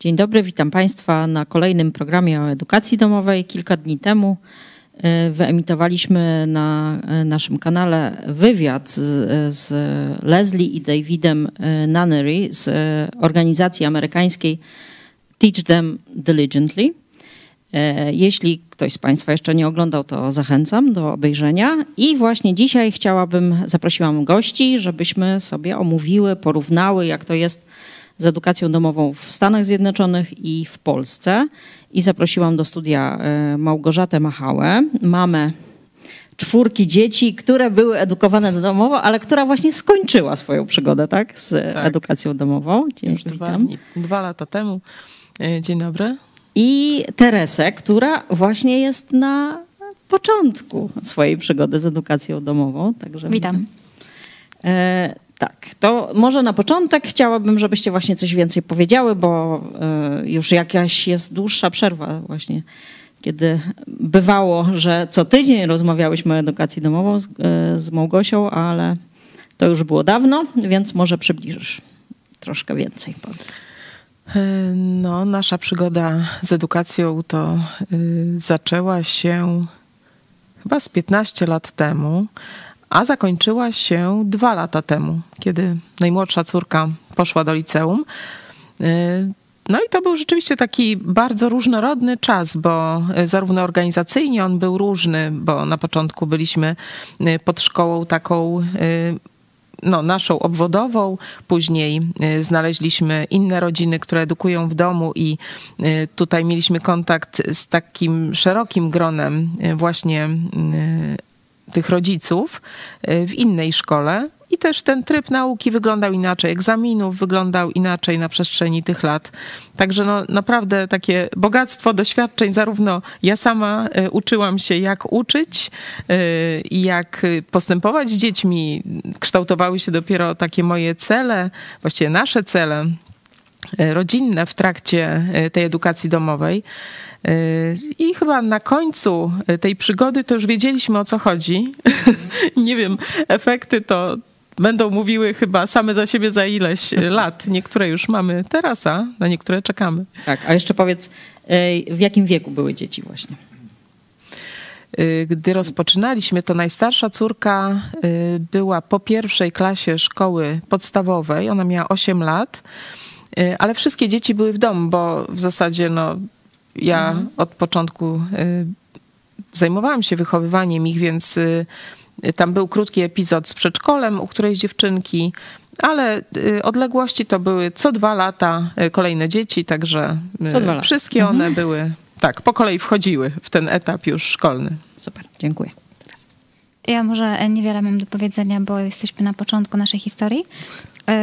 Dzień dobry, witam Państwa na kolejnym programie o edukacji domowej. Kilka dni temu e, wyemitowaliśmy na e, naszym kanale wywiad z, z Leslie i Davidem e, Nunnery z organizacji amerykańskiej Teach Them Diligently. Jeśli ktoś z Państwa jeszcze nie oglądał, to zachęcam do obejrzenia. I właśnie dzisiaj chciałabym, zaprosiłam gości, żebyśmy sobie omówiły, porównały, jak to jest z edukacją domową w Stanach Zjednoczonych i w Polsce. I zaprosiłam do studia e, Małgorzatę Machałę, mamę czwórki dzieci, które były edukowane domowo, ale która właśnie skończyła swoją przygodę tak, z tak. edukacją domową. Dzień Już dwa, dwa lata temu. E, dzień dobry. I Teresę, która właśnie jest na początku swojej przygody z edukacją domową. Także witam. E, tak, to może na początek chciałabym, żebyście właśnie coś więcej powiedziały, bo e, już jakaś jest dłuższa przerwa właśnie, kiedy bywało, że co tydzień rozmawiałyśmy o edukacji domową z, e, z Małgosią, ale to już było dawno, więc może przybliżysz troszkę więcej, powiedz. E, no, nasza przygoda z edukacją to zaczęła się chyba z 15 lat temu a zakończyła się dwa lata temu, kiedy najmłodsza córka poszła do liceum. Y, no i to był rzeczywiście taki bardzo różnorodny czas, bo y, zarówno organizacyjnie on był różny, bo na początku byliśmy y, pod szkołą taką no, naszą obwodową. Później znaleźliśmy inne rodziny, które edukują w domu, i tutaj mieliśmy kontakt z takim szerokim gronem właśnie tych rodziców y, w innej szkole. I też ten tryb nauki wyglądał inaczej, egzaminów wyglądał inaczej na przestrzeni tych lat. Także no, naprawdę takie bogactwo doświadczeń, zarówno ja sama y, uczyłam się, jak uczyć y, i jak postępować z dziećmi. Kształtowały się dopiero takie moje cele, właściwie nasze cele rodzinne w trakcie tej edukacji domowej. I chyba na końcu tej przygody to już wiedzieliśmy o co chodzi. Nie wiem, efekty to będą mówiły chyba same za siebie za ileś lat. Niektóre już mamy teraz, a na niektóre czekamy. Tak, a jeszcze powiedz, w jakim wieku były dzieci właśnie? Gdy rozpoczynaliśmy, to najstarsza córka była po pierwszej klasie szkoły podstawowej. Ona miała 8 lat, ale wszystkie dzieci były w domu, bo w zasadzie no, ja mhm. od początku y, zajmowałam się wychowywaniem ich, więc y, tam był krótki epizod z przedszkolem u którejś dziewczynki, ale y, odległości to były co dwa lata kolejne dzieci, także wszystkie one mhm. były, tak, po kolei wchodziły w ten etap już szkolny. Super, dziękuję. Teraz. Ja może niewiele mam do powiedzenia, bo jesteśmy na początku naszej historii.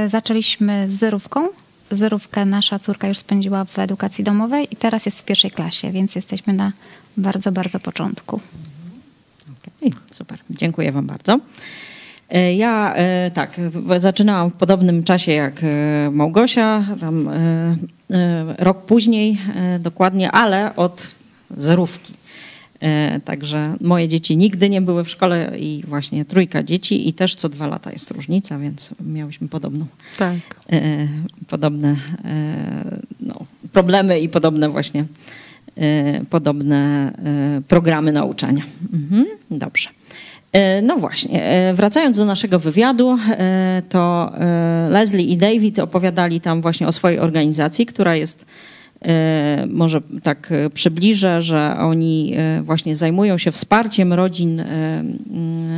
Zaczęliśmy z zerówką, zerówkę nasza córka już spędziła w edukacji domowej i teraz jest w pierwszej klasie, więc jesteśmy na bardzo, bardzo początku. Okay, super, dziękuję Wam bardzo. E, ja e, tak, zaczynałam w podobnym czasie jak e, Małgosia, tam rok później dokładnie, ale od zerówki. E, także moje dzieci nigdy nie były w szkole i właśnie trójka dzieci i też co dwa lata jest różnica, więc miałyśmy podobną, tak. E, podobne e, no, problemy i podobne właśnie podobne programy nauczania. Mhm, dobrze. No właśnie, wracając do naszego wywiadu, to Leslie i David opowiadali tam właśnie o swojej organizacji, która jest może tak e, przybliżę, że oni e, właśnie zajmują się wsparciem rodzin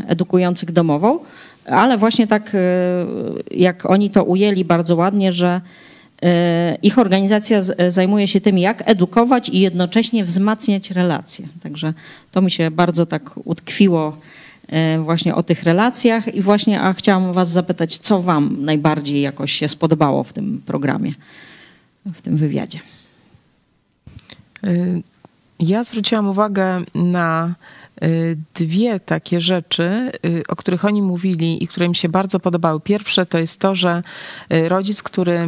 edukujących domową, ale właśnie tak jak oni to ujęli bardzo ładnie, że ich organizacja zajmuje się tym, jak edukować i jednocześnie wzmacniać relacje. Także to mi się bardzo tak utkwiło właśnie o tych relacjach i właśnie a chciałam was zapytać, co wam najbardziej jakoś się spodobało w tym programie, w tym wywiadzie. Y, ja zwróciłam uwagę na y, dwie takie rzeczy, y, o których oni mówili i które mi się bardzo podobały. Pierwsze to jest to, że rodzic, który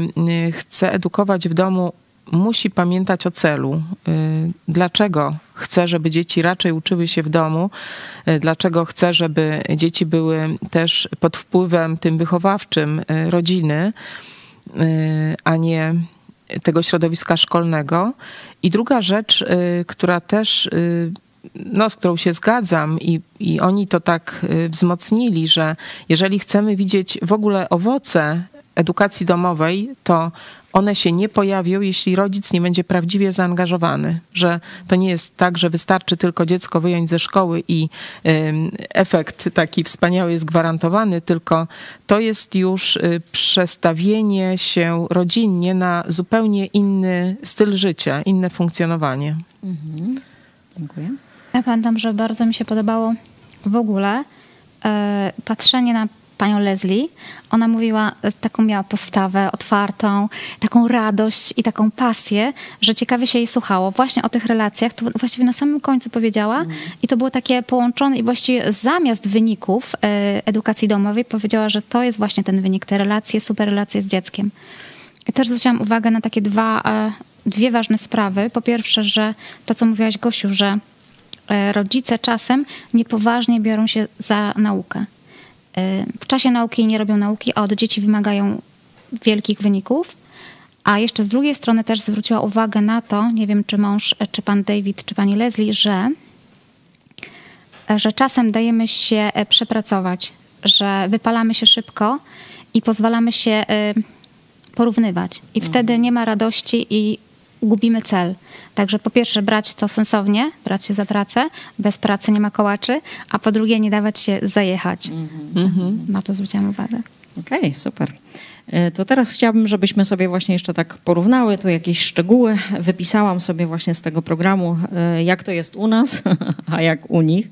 chce edukować w domu, musi pamiętać o celu. Dlaczego chce, żeby dzieci raczej uczyły się w domu? Dlaczego chce, żeby dzieci były też pod wpływem tym wychowawczym rodziny, a nie tego środowiska szkolnego. I druga rzecz, która też no, z którą się zgadzam i, i oni to tak wzmocnili, że jeżeli chcemy widzieć w ogóle owoce edukacji domowej, to one się nie pojawią, jeśli rodzic nie będzie prawdziwie zaangażowany, że to nie jest tak, że wystarczy tylko dziecko wyjąć ze szkoły i efekt taki wspaniały jest gwarantowany, tylko to jest już y, przestawienie się rodzinnie na zupełnie inny styl życia, inne funkcjonowanie. Mhm. Dziękuję. Ja pamiętam, że bardzo mi się podobało w ogóle e, patrzenie na panią Leslie. Ona mówiła, e, taką miała postawę otwartą, taką radość i taką pasję, że ciekawie się jej słuchało. Właśnie o tych relacjach, to właściwie na samym końcu powiedziała mm. i to było takie połączone i właściwie zamiast wyników e, edukacji domowej powiedziała, że to jest właśnie ten wynik, te relacje, super relacje z dzieckiem. I też zwróciłam uwagę na takie dwa, e, dwie ważne sprawy. Po pierwsze, że to, co mówiłaś Gosiu, że rodzice czasem niepoważnie biorą się za naukę w czasie nauki nie robią nauki, a od dzieci wymagają wielkich wyników. A jeszcze z drugiej strony też zwróciła uwagę na to, nie wiem czy mąż, czy pan David, czy pani Leslie, że, że czasem dajemy się e, przepracować, że wypalamy się szybko i pozwalamy się e, porównywać. I mhm. wtedy nie ma radości i gubimy cel. Także po pierwsze brać to sensownie, brać się za pracę, bez pracy nie ma kołaczy, a po drugie nie dawać się zajechać. Mhm. Na to zwróciłam uwagę. Okej, okay, super. E, to teraz chciałabym, żebyśmy sobie właśnie jeszcze tak porównały tu jakieś szczegóły. Wypisałam sobie właśnie z tego programu, e, jak to jest u nas, a jak u nich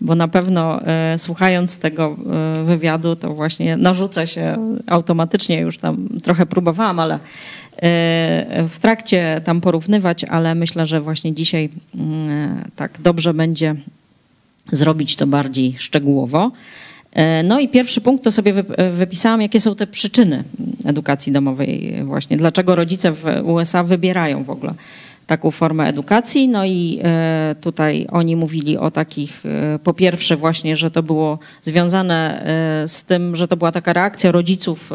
bo na pewno e, słuchając tego wywiadu, to właśnie narzuca się automatycznie, już tam trochę próbowałam, ale w trakcie tam porównywać, ale myślę, że właśnie dzisiaj mm, tak dobrze będzie zrobić to bardziej szczegółowo. No i pierwszy punkt to sobie wypisałam, jakie są te przyczyny edukacji domowej właśnie. Dlaczego rodzice w USA wybierają w ogóle taką formę edukacji. No i e, tutaj oni mówili o takich, e, po pierwsze właśnie, że to było związane e, z tym, że to była taka reakcja rodziców,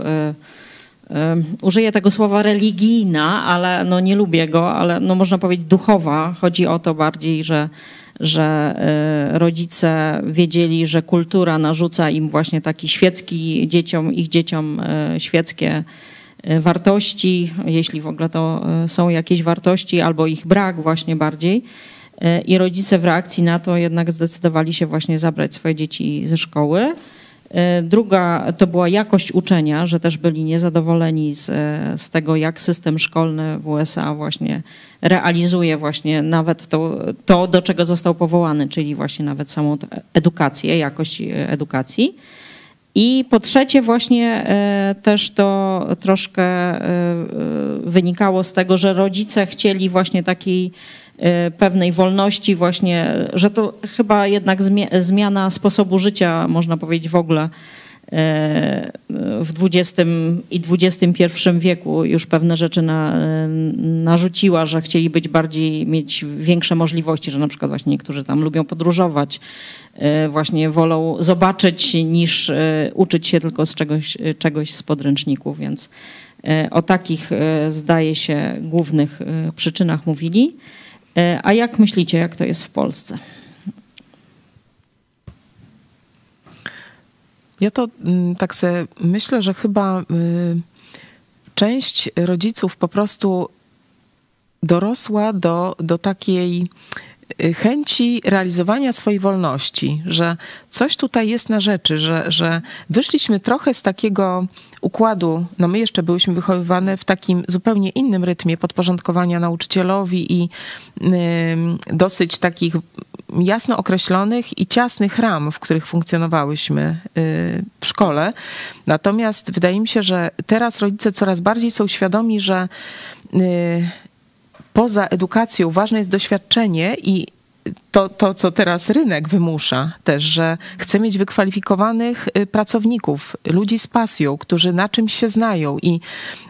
użyję tego słowa religijna, ale no nie lubię go, ale no można powiedzieć duchowa. Chodzi o to bardziej, że, że rodzice wiedzieli, że kultura narzuca im właśnie taki świecki dzieciom, ich dzieciom świeckie E, wartości, jeśli w ogóle to są jakieś wartości, albo ich brak właśnie bardziej. I rodzice w reakcji na to jednak zdecydowali się właśnie zabrać swoje dzieci ze szkoły. Druga to była jakość uczenia, że też byli niezadowoleni z, z tego, jak system szkolny w USA właśnie realizuje właśnie nawet to, to, do czego został powołany, czyli właśnie nawet samą edukację, jakość edukacji. I po trzecie właśnie e, też to troszkę e, e, wynikało z tego, że rodzice chcieli właśnie takiej pewnej wolności właśnie, że to chyba jednak zmiana sposobu życia, można powiedzieć w ogóle, w XX i XXI wieku już pewne rzeczy na, narzuciła, że chcieli być bardziej, mieć większe możliwości, że na przykład właśnie niektórzy tam lubią podróżować, właśnie wolą zobaczyć niż uczyć się tylko z czegoś, czegoś z podręczników, więc o takich zdaje się głównych przyczynach mówili. A jak myślicie, jak to jest w Polsce? Ja to mm, tak sobie myślę, że chyba y, część rodziców po prostu dorosła do, do takiej chęci realizowania swojej wolności, że coś tutaj jest na rzeczy, że, że wyszliśmy trochę z takiego układu, no my jeszcze byłyśmy wychowywane w takim zupełnie innym rytmie podporządkowania nauczycielowi i y, dosyć takich jasno określonych i ciasnych ram, w których funkcjonowałyśmy y, w szkole. Natomiast wydaje mi się, że teraz rodzice coraz bardziej są świadomi, że y, poza edukacją ważne jest doświadczenie i to, to, co teraz rynek wymusza też, że chce mieć wykwalifikowanych y, pracowników, ludzi z pasją, którzy na czymś się znają. I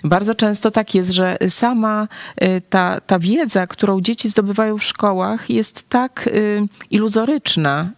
bardzo często tak jest, że sama y, ta, ta wiedza, którą dzieci zdobywają w szkołach jest tak y, iluzoryczna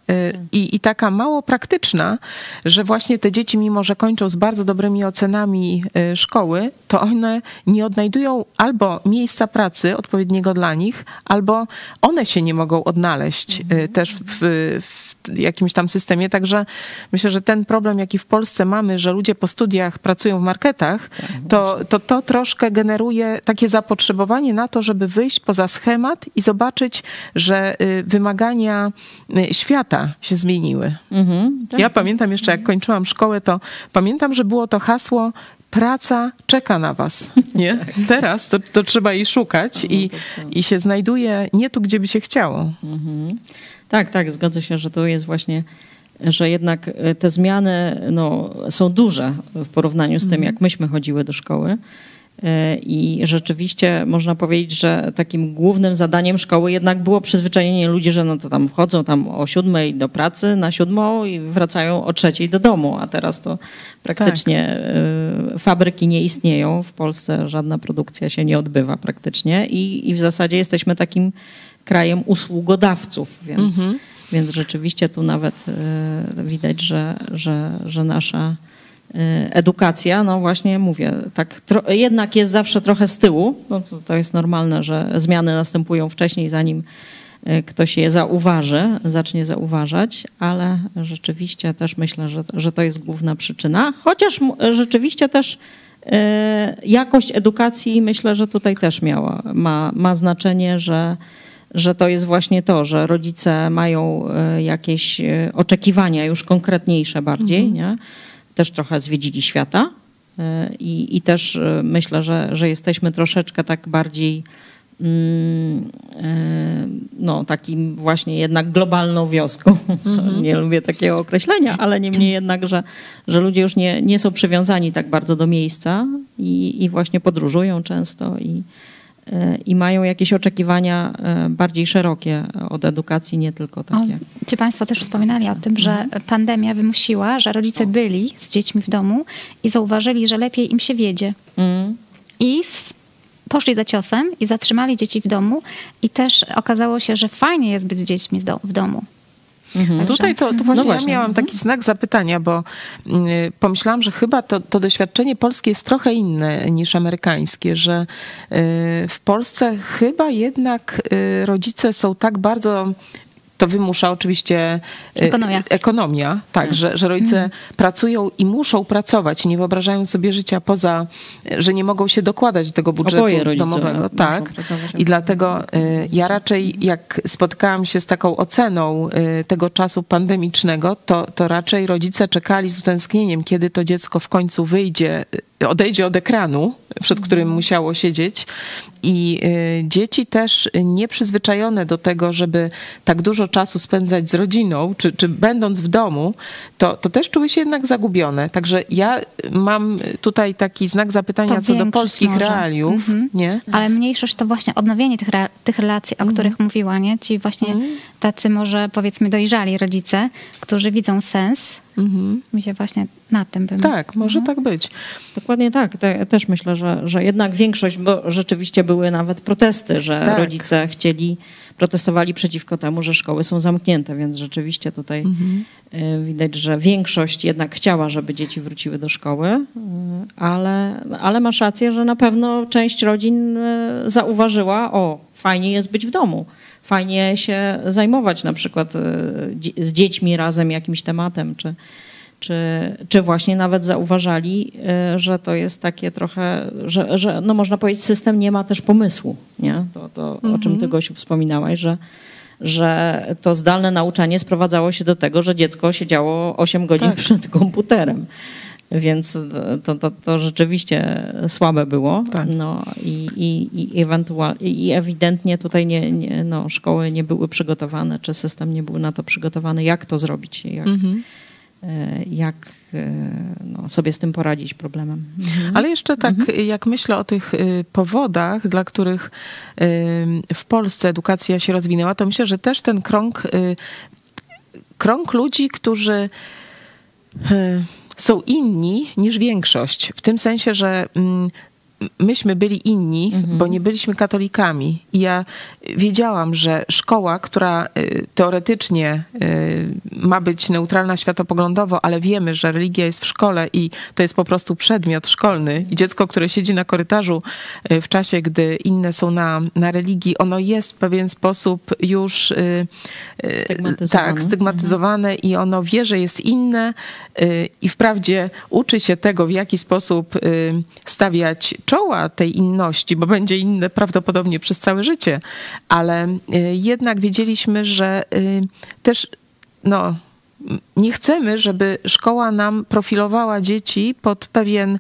i, i taka mało praktyczna, że właśnie te dzieci, mimo że kończą z bardzo dobrymi ocenami szkoły, to one nie odnajdują albo miejsca pracy odpowiedniego dla nich, albo one się nie mogą odnaleźć mhm. też w, w jakimś tam systemie. Także myślę, że ten problem, jaki w Polsce mamy, że ludzie po studiach pracują w marketach, tak, to, to to troszkę generuje takie zapotrzebowanie na to, żeby wyjść poza schemat i zobaczyć, że y, wymagania y, świata się zmieniły. Mhm, tak. Ja pamiętam jeszcze, jak kończyłam szkołę, to pamiętam, że było to hasło praca czeka na was. Nie? Teraz to, to trzeba jej szukać i, i się znajduje nie tu, gdzie by się chciało. Mhm. Tak, tak, zgodzę się, że to jest właśnie, że jednak e, te zmiany no, są duże w porównaniu z tym, mhm. jak myśmy chodziły do szkoły. E, I rzeczywiście można powiedzieć, że takim głównym zadaniem szkoły jednak było przyzwyczajenie ludzi, że no to tam wchodzą tam o siódmej do pracy na siódmą i wracają o trzeciej do domu, a teraz to praktycznie tak. fabryki nie istnieją. W Polsce żadna produkcja się nie odbywa praktycznie i, i w zasadzie jesteśmy takim krajem usługodawców, więc, mhm. więc rzeczywiście tu nawet e, widać, że, że, że nasza e, edukacja, no właśnie mówię, tak jednak jest zawsze trochę z tyłu. No to, to jest normalne, że zmiany następują wcześniej, zanim e, ktoś je zauważy, zacznie zauważać, ale rzeczywiście też myślę, że, że to jest główna przyczyna. Chociaż rzeczywiście też jakość edukacji myślę, że tutaj też miała, ma, ma znaczenie, że że to jest właśnie to, że rodzice mają jakieś oczekiwania już konkretniejsze bardziej, mhm. nie? Też trochę zwiedzili świata e, i, i też myślę, że, że jesteśmy troszeczkę tak bardziej mm, no, takim właśnie jednak globalną wioską. Mhm. Nie lubię takiego określenia, ale niemniej jednak, że, że ludzie już nie, nie są przywiązani tak bardzo do miejsca i, i właśnie podróżują często i, i mają jakieś oczekiwania e, bardziej szerokie od edukacji, nie tylko takie. O, ci Państwo też wspominali o tym, że pandemia wymusiła, że rodzice byli z dziećmi w domu i zauważyli, że lepiej im się wiedzie. Mm. I poszli za ciosem i zatrzymali dzieci w domu i też okazało się, że fajnie jest być z dziećmi w domu. Mhm. Tutaj to, to no właśnie, no właśnie ja miałam taki znak zapytania, bo y, pomyślałam, że chyba to, to doświadczenie polskie jest trochę inne niż amerykańskie, że y, w Polsce chyba jednak y, rodzice są tak bardzo to wymusza oczywiście y, ekonomia, ekonomia tak, tak, Że, że rodzice mhm. pracują i muszą pracować i nie wyobrażają sobie życia poza, że nie mogą się dokładać do tego budżetu domowego. Tak. I dlatego y, ja raczej jak spotkałam się z taką oceną y, tego czasu pandemicznego, to, to raczej rodzice czekali z utęsknieniem, kiedy to dziecko w końcu wyjdzie odejdzie od ekranu, przed którym mhm. musiało siedzieć. I y, dzieci też nieprzyzwyczajone do tego, żeby tak dużo czasu spędzać z rodziną, czy, czy będąc w domu, to, to też czuły się jednak zagubione. Także ja mam tutaj taki znak zapytania to co do polskich może. realiów. Mhm. Nie? Ale mniejszość to właśnie odnowienie tych, tych relacji, o mhm. których mówiła, nie? Ci właśnie mhm. tacy może powiedzmy dojrzali rodzice, którzy widzą sens Mhm. Mi się właśnie na tym bym... Tak, może mhm. tak być. Dokładnie tak. Te, też myślę, że, że jednak większość, bo rzeczywiście były nawet protesty, że tak. rodzice chcieli, protestowali przeciwko temu, że szkoły są zamknięte, więc rzeczywiście tutaj mhm. Y, widać, że większość jednak chciała, żeby dzieci wróciły do szkoły, y, ale, ale masz rację, że na pewno część rodzin y, zauważyła, o, fajnie jest być w domu fajnie się zajmować na przykład e, z dziećmi razem jakimś tematem, czy, czy, czy właśnie nawet zauważali, e, że to jest takie trochę, że, że no można powiedzieć, system nie ma też pomysłu, nie? To, to mhm. o czym ty mhm. Gosiu wspominałaś, że że to zdalne nauczanie sprowadzało się do tego, że dziecko siedziało 8 godzin tak. przed komputerem. Więc to, to, to rzeczywiście słabe było. Tak. No, i, i, i, ewentualnie, I ewidentnie tutaj nie, nie, no, szkoły nie były przygotowane, czy system nie był na to przygotowany, jak to zrobić. Jak, mhm. jak no, sobie z tym poradzić problemem. Mhm. Ale jeszcze tak, mhm. jak myślę o tych powodach, dla których w Polsce edukacja się rozwinęła, to myślę, że też ten krąg, krąg ludzi, którzy są inni niż większość. W tym sensie, że mm, myśmy byli inni, mhm. bo nie byliśmy katolikami. I ja wiedziałam, że szkoła, która y, teoretycznie y, ma być neutralna światopoglądowo, ale wiemy, że religia jest w szkole i to jest po prostu przedmiot szkolny i dziecko, które siedzi na korytarzu y, w czasie, gdy inne są na, na religii, ono jest w pewien sposób już stygmatyzowane. tak, stygmatyzowane mhm. i ono wie, że jest inne i wprawdzie uczy się tego, w jaki sposób stawiać czoła tej inności, bo będzie inne prawdopodobnie przez całe życie, ale y, jednak wiedzieliśmy, że y, też no, nie chcemy, żeby szkoła nam profilowała dzieci pod pewien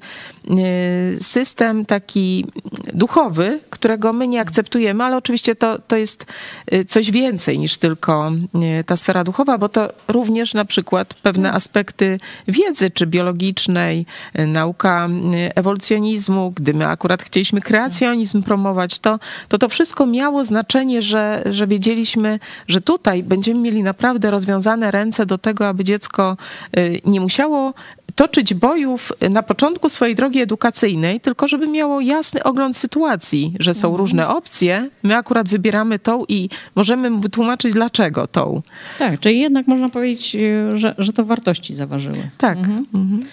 system taki duchowy, którego my nie akceptujemy, ale oczywiście to, to jest y, coś więcej niż tylko y, ta sfera duchowa, bo to również na przykład pewne tak. aspekty wiedzy, czy biologicznej, nauka ewolucjonizmu, gdy my akurat chcieliśmy kreacjonizm promować, to to, to wszystko miało znaczenie, że, że wiedzieliśmy, że tutaj będziemy mieli naprawdę rozwiązane ręce do tego, aby dziecko y, nie musiało toczyć bojów na początku swojej drogi edukacyjnej, tylko żeby miało jasny ogląd sytuacji, że są mhm. różne opcje, my akurat wybieramy tą i możemy mu wytłumaczyć, dlaczego tą. Tak, czyli jednak można powiedzieć, y, że, że to wartości zaważyły. Tak. Mhm. Mhm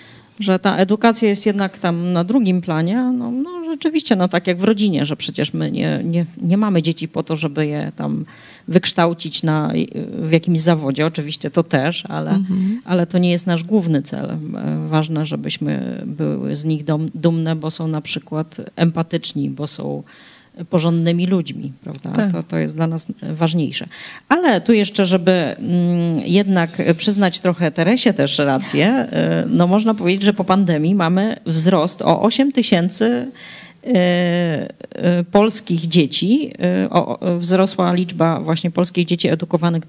że ta edukacja jest jednak tam na drugim planie, no, no rzeczywiście, no tak jak w rodzinie, że przecież my nie, nie, nie mamy dzieci po to, żeby je tam wykształcić na, w jakimś zawodzie, oczywiście to też, ale, mhm. ale to nie jest nasz główny cel. Ważne, żebyśmy były z nich dumne, bo są na przykład empatyczni, bo są porządnymi ludźmi, prawda? Tak. To, to jest dla nas ważniejsze. Ale tu jeszcze, żeby mm, jednak przyznać trochę Teresie też rację, y, no można powiedzieć, że po pandemii mamy wzrost o 8 tysięcy polskich dzieci, e, wzrosła liczba właśnie polskich dzieci edukowanych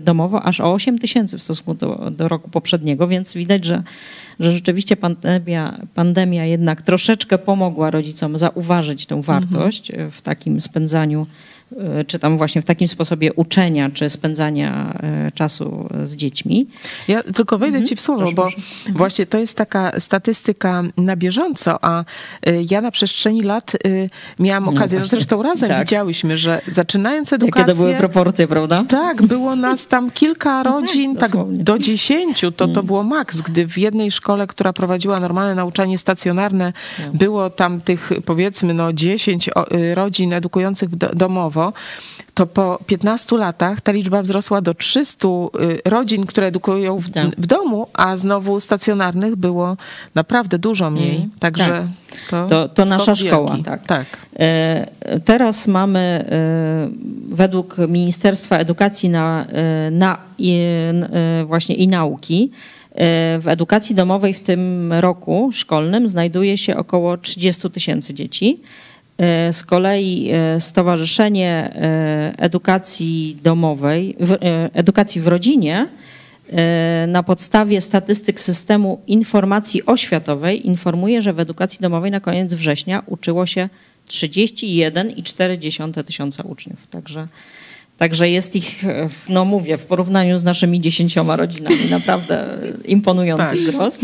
domowo aż o 8 tysięcy w stosunku do, do roku poprzedniego, więc widać, że, że rzeczywiście pandemia, pandemia jednak troszeczkę pomogła rodzicom zauważyć tę wartość mhm. w takim spędzaniu E, czy tam właśnie w takim sposobie uczenia, czy spędzania e, czasu z dziećmi. Ja tylko wejdę mhm. ci w słowo, proszę, bo proszę. Mhm. właśnie to jest taka statystyka na bieżąco, a e, ja na przeszczeni lat miałam no okazję, no zresztą razem tak. widziałyśmy, że zaczynając edukację... Jakie to były proporcje, prawda? Tak, było nas tam kilka no tak, rodzin, tak, do dziesięciu, to, to mm. było maks, gdy w jednej szkole, która prowadziła normalne nauczanie stacjonarne, no. było tam tych powiedzmy no dziesięć rodzin edukujących domowo, to po 15 latach ta liczba wzrosła do 300 y, rodzin, które edukują w, tak. w domu, a znowu stacjonarnych było naprawdę dużo mniej. Mm, Także tak. to, to, to nasza wielki. szkoła. Tak. tak. E, teraz mamy e, według Ministerstwa Edukacji na, e, na i, właśnie i nauki w edukacji domowej w tym roku szkolnym znajduje się około 30 tysięcy dzieci. E, z kolei e, Stowarzyszenie e, Edukacji Domowej, Edukacji w Rodzinie na podstawie statystyk systemu informacji oświatowej informuje, że w edukacji domowej na koniec września uczyło się 31,4 tysiąca uczniów. Także, także jest ich, no mówię, w porównaniu z naszymi dziesięcioma rodzinami naprawdę imponujący tak. wzrost.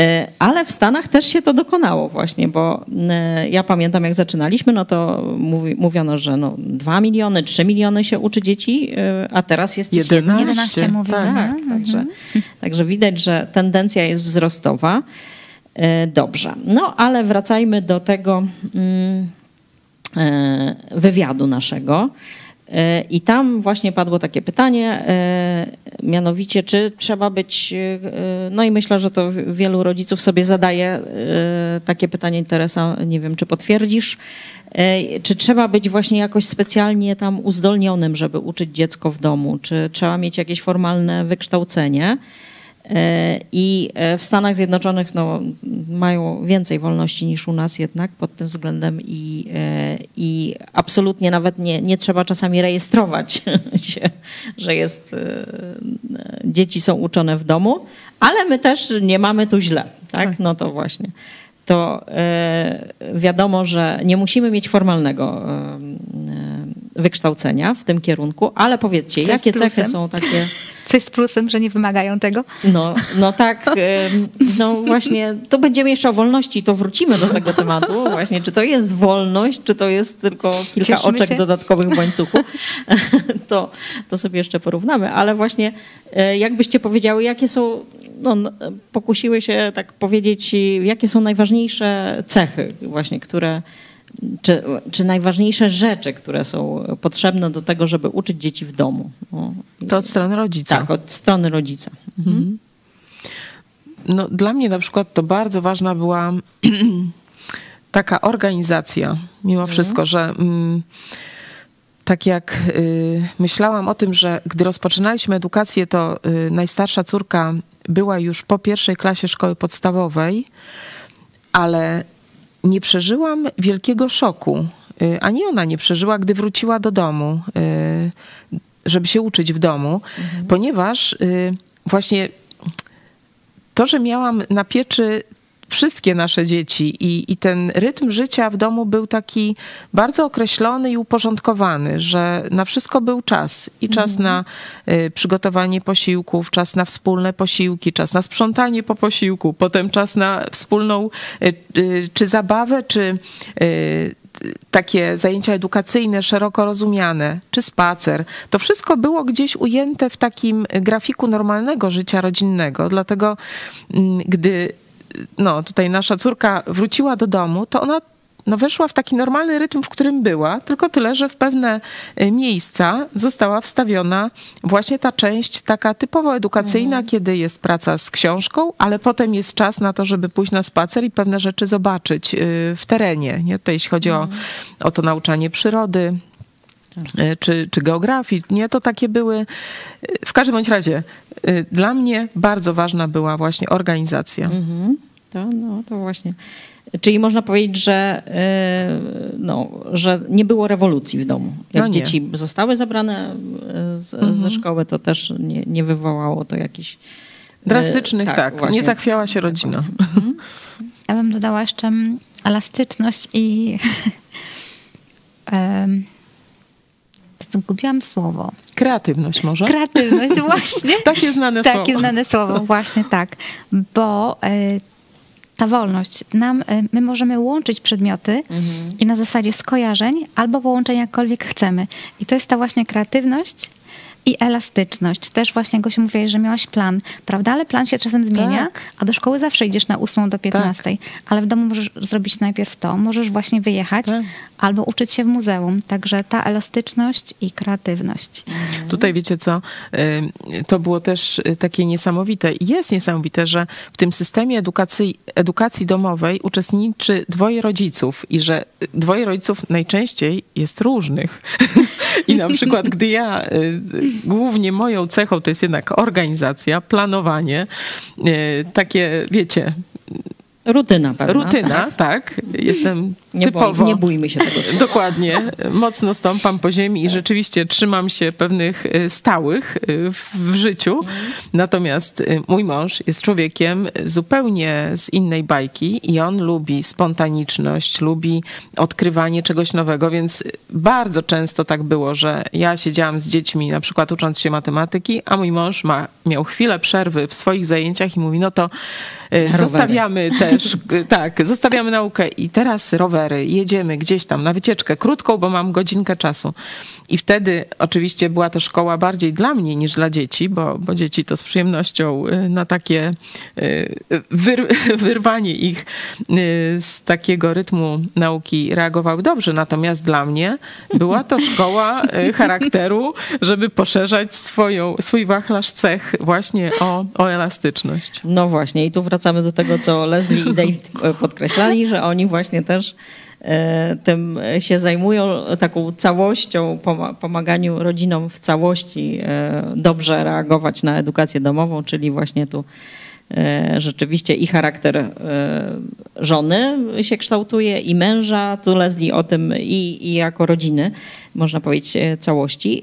E, ale w Stanach też się to dokonało właśnie, bo e, ja pamiętam jak zaczynaliśmy, no to mówi, mówiono, że no 2 miliony, 3 miliony się uczy dzieci, e, a teraz jest 11. 11 mówię. Tak, tak, także, także widać, że tendencja jest wzrostowa. Dobrze, no ale wracajmy do tego mm, wywiadu naszego. I tam właśnie padło takie pytanie, e, mianowicie, czy trzeba być, e, no i myślę, że to wielu rodziców sobie zadaje e, takie pytanie, Teresa, nie wiem, czy potwierdzisz, czy trzeba być właśnie jakoś specjalnie tam uzdolnionym, żeby uczyć dziecko w domu, czy trzeba mieć jakieś formalne wykształcenie. E, I e, w Stanach Zjednoczonych no, mają więcej wolności niż u nas jednak pod tym względem i, e, i absolutnie nawet nie, nie trzeba czasami rejestrować się, że jest, dzieci są uczone w domu, ale my też nie mamy tu źle, tak? tak. No to właśnie to wiadomo, że nie musimy mieć formalnego wykształcenia w tym kierunku, ale powiedzcie, jakie cechy są takie. Coś z plusem, że nie wymagają tego? No, no tak, no właśnie, to będziemy jeszcze o wolności, to wrócimy do tego tematu, właśnie, czy to jest wolność, czy to jest tylko kilka Cieszymy oczek się. dodatkowych w łańcuchu, to, to sobie jeszcze porównamy, ale właśnie e, jakbyście powiedziały, jakie są, no, pokusiły się tak powiedzieć, jakie są najważniejsze cechy właśnie, które czy, czy najważniejsze rzeczy, które są potrzebne do tego, żeby uczyć dzieci w domu. No, to od strony rodzica. Tak, od strony rodzica. Mhm. mhm. No, dla mnie na przykład to bardzo ważna była taka organizacja, mimo mhm. wszystko, że mm, tak jak y, myślałam o tym, że gdy rozpoczynaliśmy edukację, to y, najstarsza córka była już po pierwszej klasie szkoły podstawowej, ale nie przeżyłam wielkiego szoku. Y, ani ona nie przeżyła, gdy wróciła do domu, y, żeby się uczyć w domu, mhm. ponieważ y, właśnie to, że miałam na pieczy wszystkie nasze dzieci i, i ten rytm życia w domu był taki bardzo określony i uporządkowany, że na wszystko był czas i czas mhm. na y, przygotowanie posiłków, czas na wspólne posiłki, czas na sprzątanie po posiłku, potem czas na wspólną y, y, czy zabawę, czy takie zajęcia edukacyjne, szeroko rozumiane, czy spacer, to wszystko było gdzieś ujęte w takim grafiku normalnego życia rodzinnego. Dlatego, mm, gdy no, tutaj nasza córka wróciła do domu, to ona no, weszła w taki normalny rytm, w którym była, tylko tyle, że w pewne e, miejsca została wstawiona właśnie ta część taka typowo edukacyjna, mhm. kiedy jest praca z książką, ale potem jest czas na to, żeby pójść na spacer i pewne rzeczy zobaczyć e, w terenie. Nie? Tutaj jeśli chodzi mhm. o, o to nauczanie przyrody, czy, czy geografii. Nie, to takie były. W każdym bądź razie, dla mnie bardzo ważna była właśnie organizacja. Mhm. To, no, to właśnie. Czyli można powiedzieć, że, e, no, że nie było rewolucji w domu. Jak no dzieci zostały zabrane e, z, mhm. ze szkoły, to też nie, nie wywołało to jakichś... E, Drastycznych, tak. tak. Właśnie, nie zachwiała się rodzina. Mhm. Ja bym dodała jeszcze elastyczność i... Zgubiłam słowo. Kreatywność może? Kreatywność, właśnie. Takie znane Takie słowo. Takie znane słowo, właśnie tak. Bo ta wolność. Nam, y, my możemy łączyć przedmioty mhm. i na zasadzie skojarzeń albo połączenia jakkolwiek chcemy. I to jest ta właśnie kreatywność, i elastyczność. Też właśnie Gosia mówiła, że miałaś plan, prawda? Ale plan się czasem zmienia, tak. a do szkoły zawsze idziesz na 8 do 15. Tak. Ale w domu możesz zrobić najpierw to, możesz właśnie wyjechać tak. albo uczyć się w muzeum. Także ta elastyczność i kreatywność. Mhm. Tutaj wiecie co, to było też y, takie niesamowite. Jest niesamowite, że w tym systemie edukacji, edukacji domowej uczestniczy dwoje rodziców i że dwoje rodziców najczęściej jest różnych. I na przykład, gdy ja y, głównie moją cechą to jest jednak organizacja, planowanie, e, takie, wiecie, Rutyna pewna. Rutyna, tak. tak. Jestem nie typowo. Nie bójmy się tego słowa. Dokładnie. Mocno stąpam po ziemi i rzeczywiście trzymam się pewnych e, stałych e, w życiu. Natomiast mój mąż jest człowiekiem zupełnie z innej bajki i on lubi spontaniczność, lubi odkrywanie czegoś nowego, więc bardzo często tak było, że ja siedziałam z dziećmi, na przykład ucząc się matematyki, a mój mąż ma, miał chwilę przerwy w swoich zajęciach i mówi, no to Rowery. zostawiamy też, tak, zostawiamy naukę i teraz rowery, jedziemy gdzieś tam na wycieczkę krótką, bo mam godzinkę czasu. I wtedy oczywiście była to szkoła bardziej dla mnie niż dla dzieci, bo, bo dzieci to z przyjemnością y, na takie y, wyr, wyrwanie ich y, z takiego rytmu nauki reagowały dobrze. Natomiast dla mnie była to szkoła charakteru, żeby poszerzać swoją, swój wachlarz cech właśnie o, o elastyczność. No właśnie i tu wracamy do tego, co Leslie i Dave podkreślali, że oni właśnie też tym się zajmują, taką całością, pomaganiu rodzinom w całości dobrze reagować na edukację domową, czyli właśnie tu rzeczywiście i charakter żony się kształtuje, i męża, tu Leslie o tym i, i jako rodziny, można powiedzieć, całości.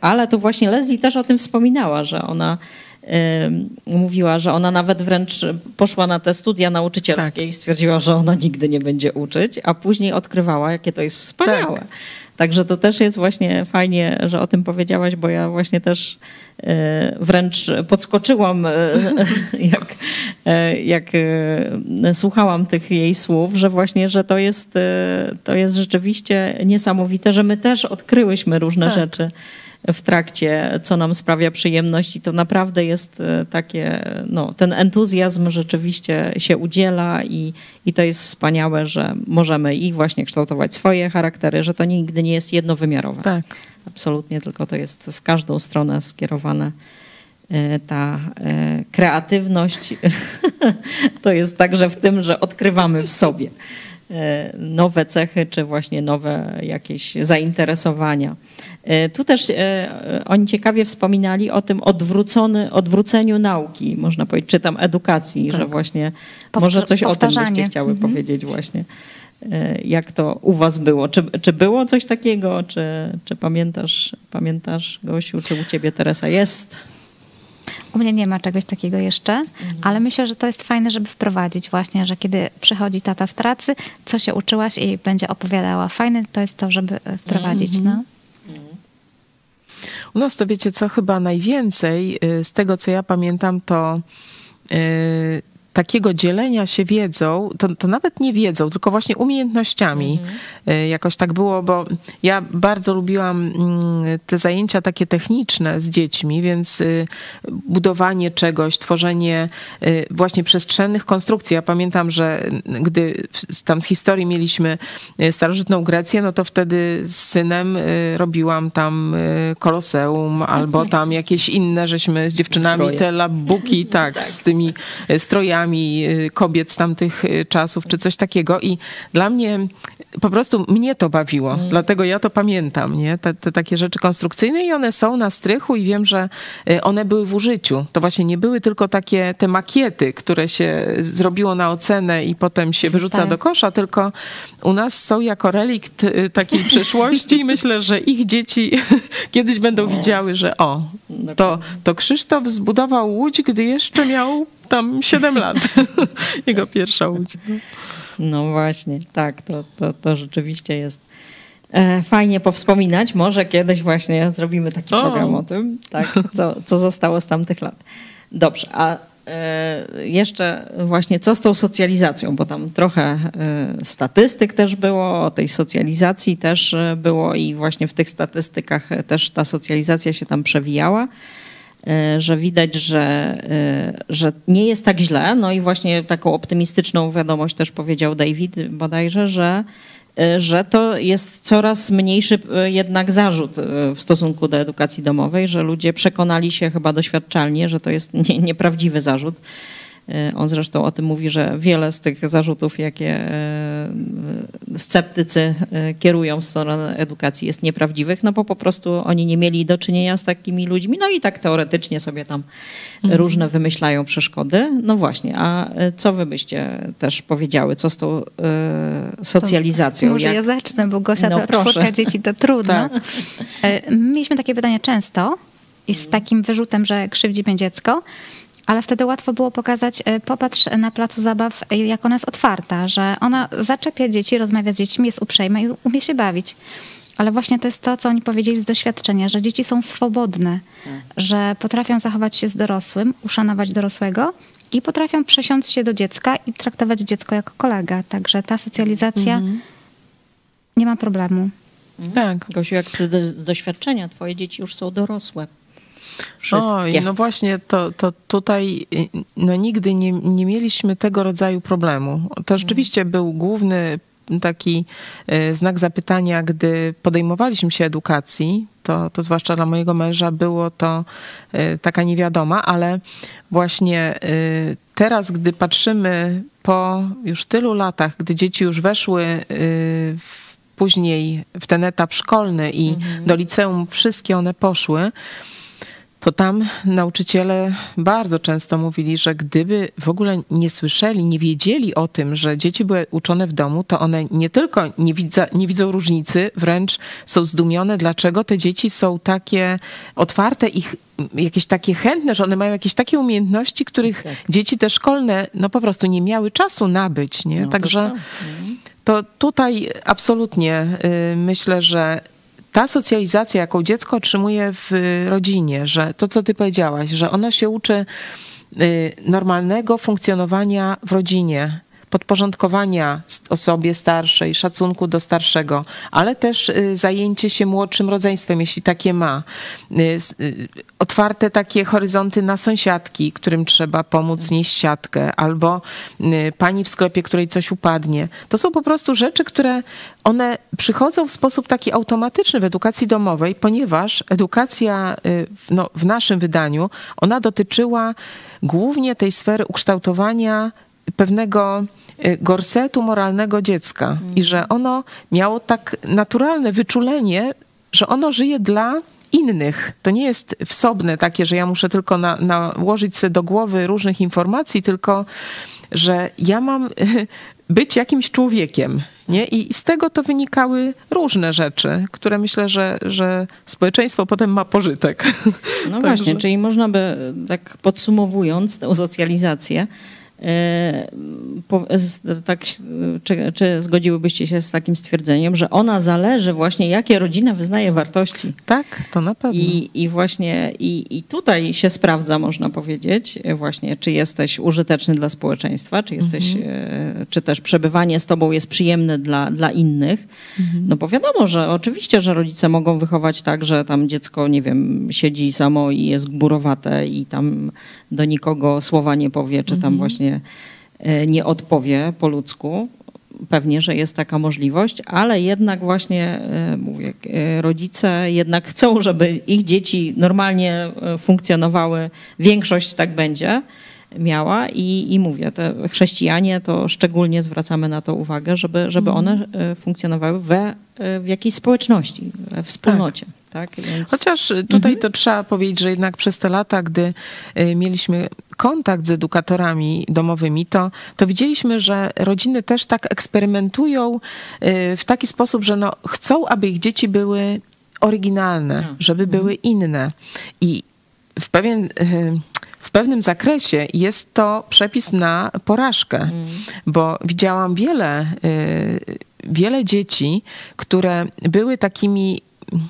Ale to właśnie Leslie też o tym wspominała, że ona mówiła, że ona nawet wręcz poszła na te studia nauczycielskie tak. i stwierdziła, że ona nigdy nie będzie uczyć, a później odkrywała, jakie to jest wspaniałe. Tak. Także to też jest właśnie fajnie, że o tym powiedziałaś, bo ja właśnie też e, wręcz podskoczyłam, e, jak, e, jak słuchałam tych jej słów, że właśnie, że to jest, to jest rzeczywiście niesamowite, że my też odkryłyśmy różne tak. rzeczy w trakcie, co nam sprawia przyjemność i to naprawdę jest e, takie, no, ten entuzjazm rzeczywiście się udziela i, i to jest wspaniałe, że możemy i właśnie kształtować swoje charaktery, że to nigdy nie jest jednowymiarowe. Tak. Absolutnie, tylko to jest w każdą stronę skierowane e, ta e, kreatywność to jest także w tym, że odkrywamy w sobie nowe cechy, czy właśnie nowe jakieś zainteresowania. E, tu też e, oni ciekawie wspominali o tym odwrócony, odwróceniu nauki, można powiedzieć, czy tam edukacji, tak. że właśnie może coś o tym byście chciały mhm. powiedzieć właśnie. E, jak to u was było? Czy, czy było coś takiego? Czy, czy pamiętasz, pamiętasz, Gosiu, czy u ciebie Teresa jest? U mnie nie ma czegoś takiego jeszcze, mhm. ale myślę, że to jest fajne, żeby wprowadzić właśnie, że kiedy przychodzi tata z pracy, co się uczyłaś i będzie opowiadała. Fajne to jest to, żeby wprowadzić. Mhm. No. U nas to wiecie co, chyba najwięcej y, z tego, co ja pamiętam, to y, takiego dzielenia się wiedzą, to, to nawet nie wiedzą, tylko właśnie umiejętnościami. Mhm. Jakoś tak było, bo ja bardzo lubiłam mm, te zajęcia takie techniczne z dziećmi, więc y, budowanie czegoś, tworzenie y, właśnie przestrzennych konstrukcji. Ja pamiętam, że gdy tam z historii mieliśmy starożytną Grecję, no to wtedy z synem robiłam tam koloseum albo tam jakieś inne, żeśmy z dziewczynami Stroje. te labuki, tak, tak, z tymi strojami Y, kobiet z tamtych y, czasów, czy coś takiego. I dla mnie po prostu mnie to bawiło, mm. dlatego ja to pamiętam, nie? Te, te, takie rzeczy konstrukcyjne i one są na strychu i wiem, że y, one były w użyciu. To właśnie nie były tylko takie te makiety, które się zrobiło na ocenę i potem się wyrzuca do kosza, tylko u nas są jako relikt takiej przeszłości i myślę, że ich dzieci kiedyś będą widziały, że o, to, to Krzysztof zbudował łódź, gdy jeszcze miał tam 7 lat. Jego pierwsza łódź. No właśnie, tak, to, to, to rzeczywiście jest e, fajnie powspominać. Może kiedyś właśnie zrobimy taki o. program o tym, tak, co, co zostało z tamtych lat. Dobrze, a e, jeszcze właśnie co z tą socjalizacją, bo tam trochę e, statystyk też było, o tej socjalizacji też było i właśnie w tych statystykach też ta socjalizacja się tam przewijała. E, że widać, że, e, że nie jest tak źle. No i właśnie taką optymistyczną wiadomość też powiedział David bodajże, że e, że to jest coraz mniejszy jednak zarzut w stosunku do edukacji domowej, że ludzie przekonali się chyba doświadczalnie, że to jest nie, nieprawdziwy zarzut on zresztą o tym mówi, że wiele z tych zarzutów, jakie e, sceptycy e, kierują w stronę edukacji, jest nieprawdziwych, no bo po prostu oni nie mieli do czynienia z takimi ludźmi, no i tak teoretycznie sobie tam mhm. różne wymyślają przeszkody. No właśnie, a co wy byście też powiedziały, co z tą socjalizacją? To może Jak... ja zacznę, bo Gosia no, to czwórka dzieci to trudno. Tak. Mieliśmy takie pytania często i z takim wyrzutem, że krzywdzimy dziecko. Ale wtedy łatwo było pokazać, e, popatrz na placu zabaw, e, jak ona jest otwarta, że ona zaczepia dzieci, rozmawia z dziećmi, jest uprzejma i umie się bawić. Ale właśnie to jest to, co oni powiedzieli z doświadczenia, że dzieci są swobodne, tak. że potrafią zachować się z dorosłym, uszanować dorosłego i potrafią przesiąść się do dziecka i traktować dziecko jako kolega. Także ta socjalizacja mhm. nie ma problemu. Mhm. Tak. Gosiu, jak z doświadczenia twoje dzieci już są dorosłe. Wszystkie. Oj, no właśnie, to, to tutaj no nigdy nie, nie mieliśmy tego rodzaju problemu. To rzeczywiście był główny taki e, znak zapytania, gdy podejmowaliśmy się edukacji, to, to zwłaszcza dla mojego męża było to taka niewiadoma, ale właśnie teraz, gdy patrzymy po już tylu latach, gdy dzieci już weszły w, później w ten etap szkolny i mhm. do liceum wszystkie one poszły, to tam nauczyciele bardzo często mówili, że gdyby w ogóle nie słyszeli, nie wiedzieli o tym, że dzieci były uczone w domu, to one nie tylko nie, widza, nie widzą różnicy, wręcz są zdumione, dlaczego te dzieci są takie otwarte ich jakieś takie chętne, że one mają jakieś takie umiejętności, których tak. dzieci te szkolne no po prostu nie miały czasu nabyć, nie? No, Także to tutaj absolutnie y, myślę, że ta socjalizacja, jaką dziecko otrzymuje w rodzinie, że to, co ty powiedziałaś, że ono się uczy y, normalnego funkcjonowania w rodzinie, podporządkowania osobie starszej, szacunku do starszego, ale też y, zajęcie się młodszym rodzeństwem, jeśli takie ma. Y, y, otwarte takie horyzonty na sąsiadki, którym trzeba pomóc nieść siatkę, albo pani w sklepie, której coś upadnie. To są po prostu rzeczy, które one przychodzą w sposób taki automatyczny w edukacji domowej, ponieważ edukacja no, w naszym wydaniu, ona dotyczyła głównie tej sfery ukształtowania pewnego gorsetu moralnego dziecka mm. i że ono miało tak naturalne wyczulenie, że ono żyje dla innych. To nie jest wsobne takie, że ja muszę tylko na, nałożyć sobie do głowy różnych informacji, tylko że ja mam być jakimś człowiekiem. Nie? I z tego to wynikały różne rzeczy, które myślę, że, że społeczeństwo potem ma pożytek. No właśnie, czyli można by, tak podsumowując tę socjalizację, tak, czy, czy, zgodziłybyście się z takim stwierdzeniem, że ona zależy właśnie, jakie rodzina wyznaje wartości? Tak, to na pewno. I, i właśnie i, i tutaj się sprawdza, można powiedzieć, właśnie, czy jesteś użyteczny dla społeczeństwa, czy jesteś, mhm. E, czy też przebywanie z tobą jest przyjemne dla, dla innych. Mhm. No bo wiadomo, że oczywiście, że rodzice mogą wychować tak, że tam dziecko, nie wiem, siedzi samo i jest gburowate i tam do nikogo słowa nie powie, czy tam mhm. właśnie e, nie odpowie po ludzku. Pewnie, że jest taka możliwość, ale jednak właśnie e, mówię, e, rodzice jednak chcą, żeby ich dzieci normalnie funkcjonowały. Większość tak będzie miała i, i mówię, te chrześcijanie to szczególnie zwracamy na to uwagę, żeby, żeby mhm. one funkcjonowały we, w jakiejś społeczności, we wspólnocie. Tak. Tak? Więc... Chociaż tutaj mhm. to trzeba powiedzieć, że jednak przez te lata, gdy y, mieliśmy kontakt z edukatorami domowymi, to, to widzieliśmy, że rodziny też tak eksperymentują y, w taki sposób, że no, chcą, aby ich dzieci były oryginalne, tak. żeby mhm. były inne. I w pewien y, w pewnym zakresie jest to przepis na porażkę, mm. bo widziałam wiele, wiele dzieci, które były takimi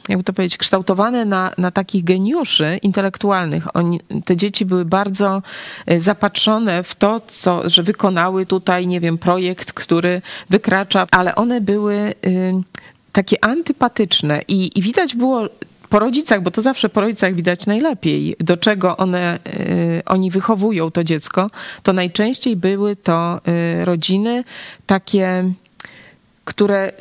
jakby to powiedzieć, kształtowane na, na takich geniuszy intelektualnych. Oni, te dzieci były bardzo e, zapatrzone w to, co, że wykonały tutaj, nie wiem, projekt, który wykracza, ale one były y, takie antypatyczne i, i widać było po rodzicach, bo to zawsze po rodzicach widać najlepiej, do czego one, y, oni wychowują to dziecko, to najczęściej były to y, rodziny takie, które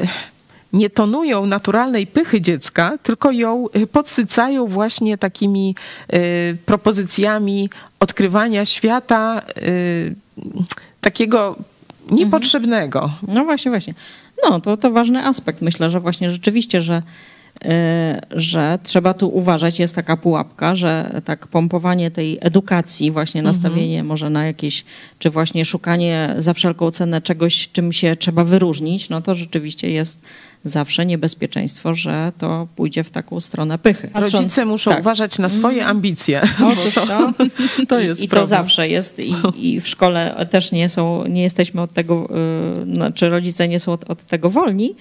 nie tonują naturalnej pychy dziecka, tylko ją y, podsycają właśnie takimi y, propozycjami odkrywania świata y, takiego niepotrzebnego. Mhm. No właśnie, właśnie. No to, to ważny aspekt. Myślę, że właśnie rzeczywiście, że że trzeba tu uważać, jest taka pułapka, że tak pompowanie tej edukacji, właśnie mhm. nastawienie mhm. może na jakieś, czy właśnie szukanie za wszelką cenę czegoś, czym się trzeba wyróżnić, no to rzeczywiście jest zawsze niebezpieczeństwo, że to pójdzie w taką stronę pychy. Rodzice muszą tak. uważać na swoje mhm. ambicje. Otóż to, to jest I, i to zawsze jest I, i, w szkole też nie są, nie jesteśmy od tego, yy, znaczy rodzice nie są od, od tego wolni,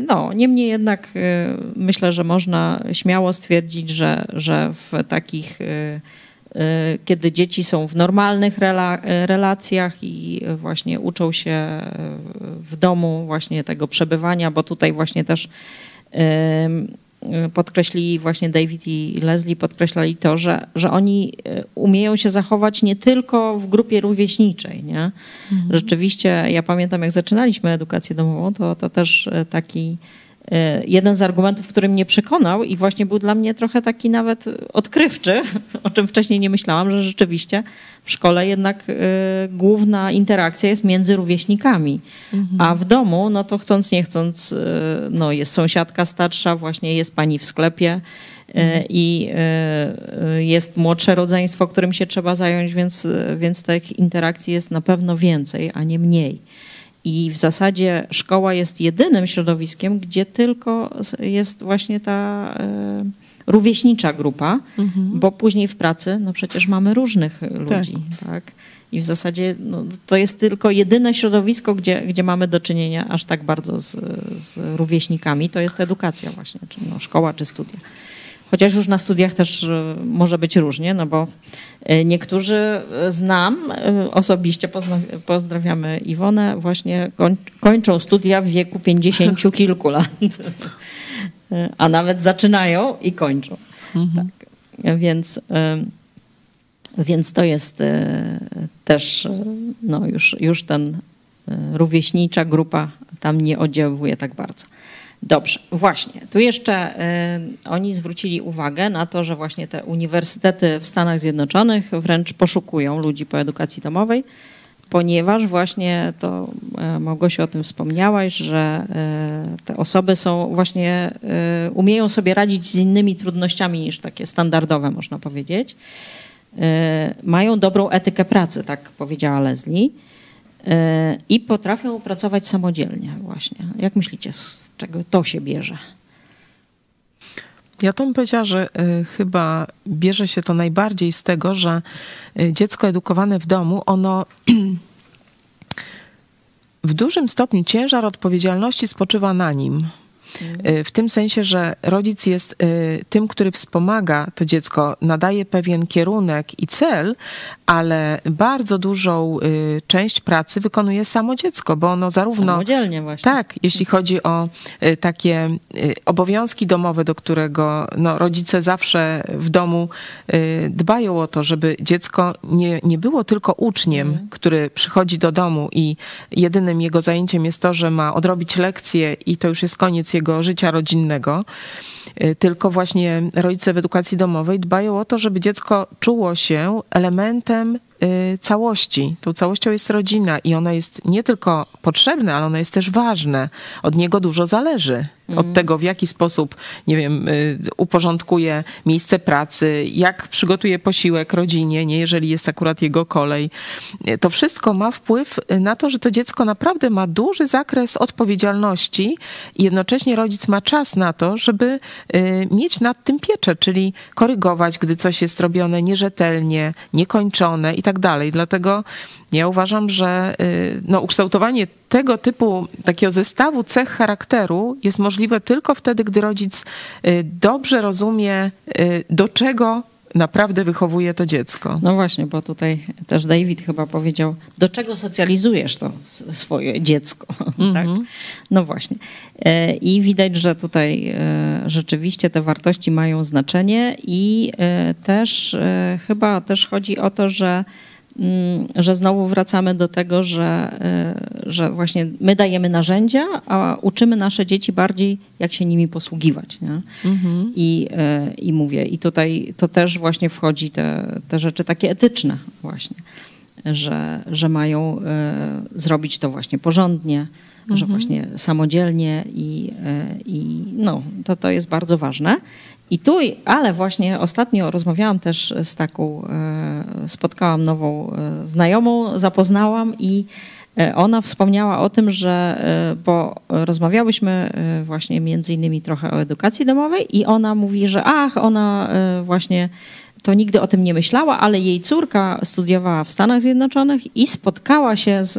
no, niemniej jednak e, myślę, że można śmiało stwierdzić, że, że w takich, e, kiedy dzieci są w normalnych rela, relacjach i właśnie uczą się w domu właśnie tego przebywania, bo tutaj właśnie też podkreślili właśnie David i Leslie, podkreślali to, że, że oni e, umieją się zachować nie tylko w grupie rówieśniczej. Nie? Mhm. Rzeczywiście, ja pamiętam jak zaczynaliśmy edukację domową, to, to też e, taki jeden z argumentów, który mnie przekonał i właśnie był dla mnie trochę taki nawet odkrywczy, o czym wcześniej nie myślałam, że rzeczywiście w szkole jednak e, główna interakcja jest między rówieśnikami, mhm. a w domu, no to chcąc nie chcąc, e, no jest sąsiadka starsza, właśnie jest pani w sklepie, mhm. i jest młodsze rodzeństwo, którym się trzeba zająć, więc, więc tych interakcji jest na pewno więcej, a nie mniej. I w zasadzie szkoła jest jedynym środowiskiem, gdzie tylko jest właśnie ta e, rówieśnicza grupa, mhm. bo później w pracy, no przecież mamy różnych ludzi, tak? tak? I w zasadzie no, to jest tylko jedyne środowisko, gdzie, gdzie mamy do czynienia aż tak bardzo z, z rówieśnikami. To jest edukacja właśnie, czy no, szkoła, czy studia. Chociaż już na studiach też e, może być różnie, no bo e, niektórzy e, znam osobiście, pozdrawiamy Iwonę, właśnie kończą studia w wieku pięćdziesięciu kilku lat. A nawet zaczynają i kończą. Mhm. Tak. Więc, więc to jest też no już, już ten rówieśnicza grupa tam nie oddziałuje tak bardzo. Dobrze, właśnie. Tu jeszcze y, oni zwrócili uwagę na to, że właśnie te uniwersytety w Stanach Zjednoczonych wręcz poszukują ludzi po edukacji domowej, ponieważ właśnie to y, Małgosiu o tym wspomniałaś, że y, te osoby są właśnie, umieją sobie radzić z innymi trudnościami niż takie standardowe, można powiedzieć. Mają dobrą etykę pracy, tak powiedziała Leslie i potrafią pracować samodzielnie właśnie. Jak myślicie, z czego to się bierze? Ja to bym powiedziała, że y, chyba bierze się to najbardziej z tego, że y, dziecko edukowane w domu, ono w dużym stopniu ciężar odpowiedzialności spoczywa na nim. Y, w tym sensie, że rodzic jest y, tym, który wspomaga to dziecko, nadaje pewien kierunek i cel, ale bardzo dużą y, część pracy wykonuje samo dziecko, bo ono zarówno. Samodzielnie właśnie. Tak, jeśli chodzi o takie obowiązki domowe, do którego no, rodzice zawsze w domu dbają o to, żeby dziecko nie, nie było tylko uczniem, mhm. który przychodzi do domu i jedynym jego zajęciem jest to, że ma odrobić lekcje i to już jest koniec jego życia rodzinnego, y, tylko właśnie rodzice w edukacji domowej dbają o to, żeby dziecko czuło się elementem całości. Tą całością jest rodzina i ona jest nie tylko potrzebna, ale ona jest też ważna. Od niego dużo zależy. Od mm. tego, w jaki sposób, nie wiem, y, uporządkuje miejsce pracy, jak przygotuje posiłek rodzinie, nie, jeżeli jest akurat jego kolej. Y, to wszystko ma wpływ na to, że to dziecko naprawdę ma duży zakres odpowiedzialności i jednocześnie rodzic ma czas na to, żeby mieć nad tym pieczę, czyli korygować, gdy coś jest robione nierzetelnie, niekończone i tak dalej. Dlatego ja uważam, że y, no, ukształtowanie tego typu takiego zestawu cech charakteru jest możliwe tylko wtedy, gdy rodzic y, dobrze rozumie, y, do czego naprawdę wychowuje to dziecko. No właśnie, bo tutaj też David chyba powiedział, do czego socjalizujesz to swoje dziecko. Mm -hmm. tak? No właśnie. E, I widać, że tutaj e, rzeczywiście te wartości mają znaczenie i e, też chyba też chodzi o to, że że znowu wracamy do tego, że, y, że właśnie my dajemy narzędzia, a uczymy nasze dzieci bardziej, jak się nimi posługiwać. Nie? Mhm. I, y, I mówię, i tutaj to też właśnie wchodzi te, te rzeczy takie etyczne właśnie, że, że mają y, zrobić to właśnie porządnie, mhm. że właśnie samodzielnie i, i no, to, to jest bardzo ważne. I tu, ale właśnie ostatnio rozmawiałam też z taką, e, spotkałam nową e, znajomą, zapoznałam i e, ona wspomniała o tym, że, bo rozmawiałyśmy właśnie między innymi trochę o edukacji domowej i ona mówi, że ach, ona właśnie to nigdy o tym nie myślała, ale jej córka studiowała w Stanach Zjednoczonych i spotkała się z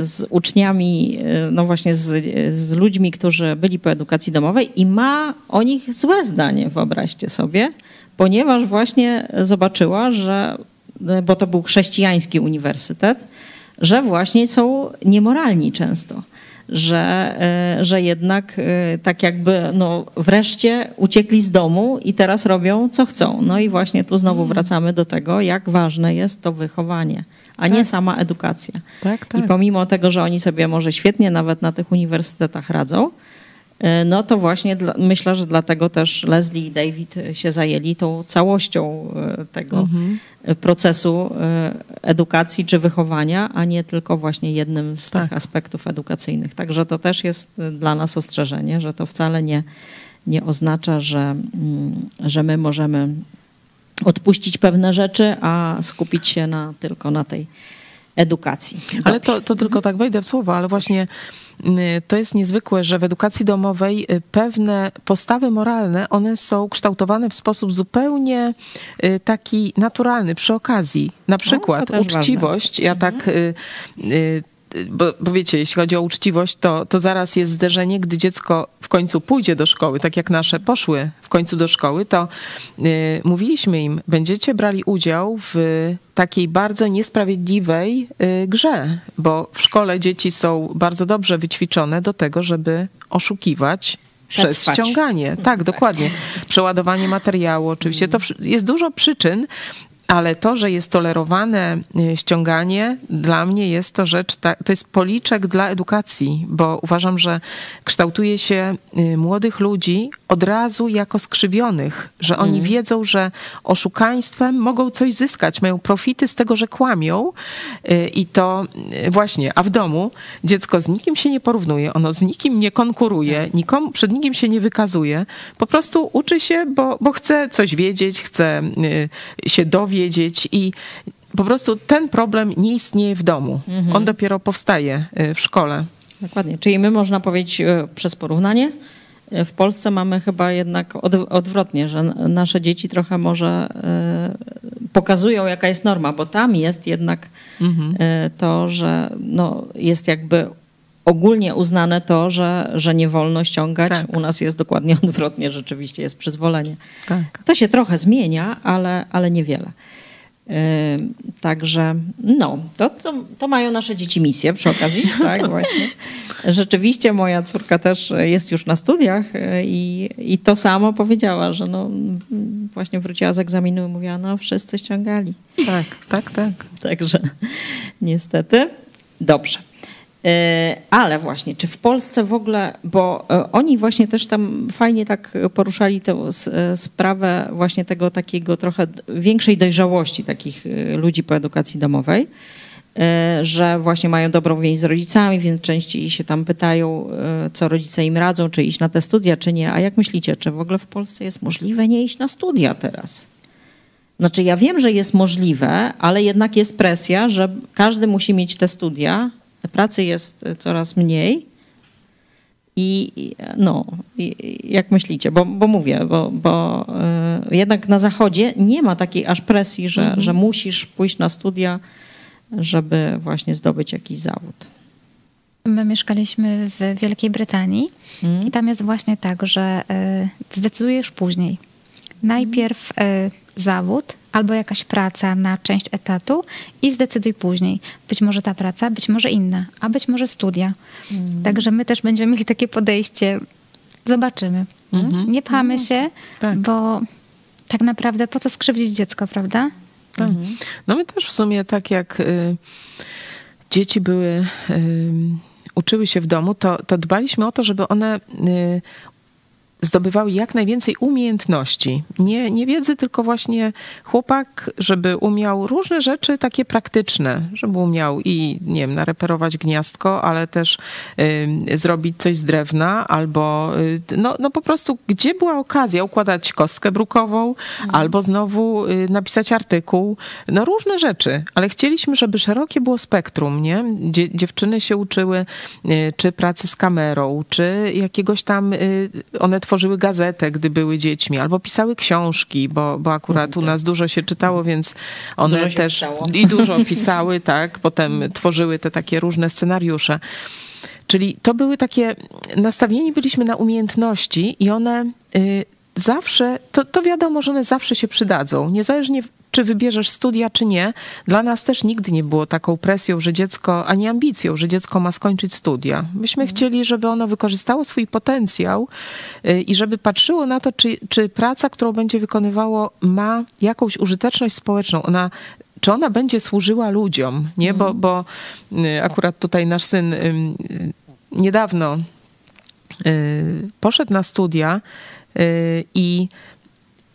z uczniami, e, no właśnie z, z ludźmi, którzy byli po edukacji domowej i ma o nich złe zdanie, wyobraźcie sobie, ponieważ właśnie zobaczyła, że, e, bo to był chrześcijański uniwersytet, że właśnie są niemoralni często że, że jednak tak jakby no, wreszcie uciekli z domu i teraz robią co chcą. No i właśnie tu znowu mhm. wracamy do tego, jak ważne jest to wychowanie a tak. nie sama edukacja. Tak, tak. I pomimo tego, że oni sobie może świetnie nawet na tych uniwersytetach radzą, no to właśnie dla, myślę, że dlatego też Leslie i David się zajęli tą całością tego mhm. procesu edukacji czy wychowania, a nie tylko właśnie jednym z tak. tych aspektów edukacyjnych. Także to też jest dla nas ostrzeżenie, że to wcale nie, nie oznacza, że, mm, że my możemy odpuścić pewne rzeczy, a skupić się na, tylko na tej edukacji. Dobrze. Ale to, to tylko tak wejdę w słowo, ale właśnie y, to jest niezwykłe, że w edukacji domowej y, pewne postawy moralne, one są kształtowane w sposób zupełnie y, taki naturalny, przy okazji. Na przykład no, uczciwość, ja tak mhm bo, bo wiecie, jeśli chodzi o uczciwość, to, to zaraz jest zderzenie, gdy dziecko w końcu pójdzie do szkoły, tak jak nasze poszły w końcu do szkoły, to y, mówiliśmy im, będziecie brali udział w takiej bardzo niesprawiedliwej y, grze, bo w szkole dzieci są bardzo dobrze wyćwiczone do tego, żeby oszukiwać przez ściąganie. Tak, tak, dokładnie. Przeładowanie materiału, oczywiście. To jest dużo przyczyn, ale to, że jest tolerowane e, ściąganie, dla mnie jest to rzecz, to jest policzek dla edukacji, bo uważam, że kształtuje się e, młodych ludzi od razu jako skrzywionych, że oni mm. wiedzą, że oszukaństwem mogą coś zyskać, mają profity z tego, że kłamią e, i to właśnie, a w domu dziecko z nikim się nie porównuje, ono z nikim nie konkuruje, tak. nikomu, przed nikim się nie wykazuje, po prostu uczy się, bo, bo chce coś wiedzieć, chce się dowiedzieć, wiedzieć i po prostu ten problem nie istnieje w domu. Mhm. On dopiero powstaje y, w szkole. Dokładnie. Czyli my można powiedzieć y, przez porównanie, y, w Polsce mamy chyba jednak odwrotnie, że nasze dzieci trochę może pokazują, jaka jest norma, bo tam jest jednak mhm. to, że no, jest jakby ogólnie uznane to, że, że nie wolno ściągać. Tak. U nas jest dokładnie odwrotnie, rzeczywiście jest przyzwolenie. Tak. To się trochę zmienia, ale, ale niewiele. Także no, to, to, to, mają nasze dzieci misję przy okazji, tak właśnie. Rzeczywiście moja córka też jest już na studiach y, i, i to samo powiedziała, że no właśnie wróciła z egzaminu i mówiła, no wszyscy ściągali. Tak, tak, tak. Także niestety. Dobrze. E, ale właśnie, czy w Polsce w ogóle, bo e, oni właśnie też tam fajnie tak poruszali tę e, sprawę właśnie tego takiego trochę większej dojrzałości takich ludzi po edukacji domowej, że właśnie mają dobrą więź z rodzicami, więc częściej się tam pytają, co rodzice im radzą, czy iść na te studia, czy nie. A jak myślicie, czy w ogóle w Polsce jest możliwe nie iść na studia teraz? Znaczy, ja wiem, że jest możliwe, ale jednak jest presja, że każdy musi mieć te studia, pracy jest coraz mniej. I no, jak myślicie? Bo, bo mówię, bo, bo y, jednak na zachodzie nie ma takiej aż presji, że, mhm. że musisz pójść na studia, żeby właśnie zdobyć jakiś zawód. My mieszkaliśmy w Wielkiej Brytanii mhm. i tam jest właśnie tak, że y, zdecydujesz później. Najpierw zawód, albo jakaś praca na część etatu i zdecyduj później. Być może ta praca, być może inna, a być może studia. Mhm. Także my też będziemy mieli takie podejście. Zobaczymy. Mhm. Nie pchamy no, się, tak. bo tak naprawdę po co skrzywdzić dziecko, prawda? Tak. Mhm. No my też w sumie tak jak y, dzieci były, y, uczyły się w domu, to, to dbaliśmy o to, żeby one y, zdobywały jak najwięcej umiejętności. Nie, nie wiedzy, tylko właśnie chłopak, żeby umiał różne rzeczy takie praktyczne, żeby umiał i, nie wiem, nareperować gniazdko, ale też y, zrobić coś z drewna, albo y, no, no po prostu, gdzie była okazja układać kostkę brukową, mhm. albo znowu y, napisać artykuł, no różne rzeczy, ale chcieliśmy, żeby szerokie było spektrum, nie? Dzie, dziewczyny się uczyły y, czy pracy z kamerą, czy jakiegoś tam, y, one tworzyły gazetę, gdy były dziećmi, albo pisały książki, bo, bo akurat u nas dużo się czytało, więc one też i dużo pisały, tak, potem tworzyły te takie różne scenariusze. Czyli to były takie, nastawieni byliśmy na umiejętności i one y, zawsze, to, to wiadomo, że one zawsze się przydadzą. Niezależnie czy wybierzesz studia, czy nie. Dla nas też nigdy nie było taką presją, że dziecko, ani ambicją, że dziecko ma skończyć studia. Myśmy mhm. chcieli, żeby ono wykorzystało swój potencjał y, i żeby patrzyło na to, czy, czy praca, którą będzie wykonywało, ma jakąś użyteczność społeczną. Ona czy ona będzie służyła ludziom, nie? Bo, mhm. bo y, akurat tutaj nasz syn y, niedawno poszedł na studia i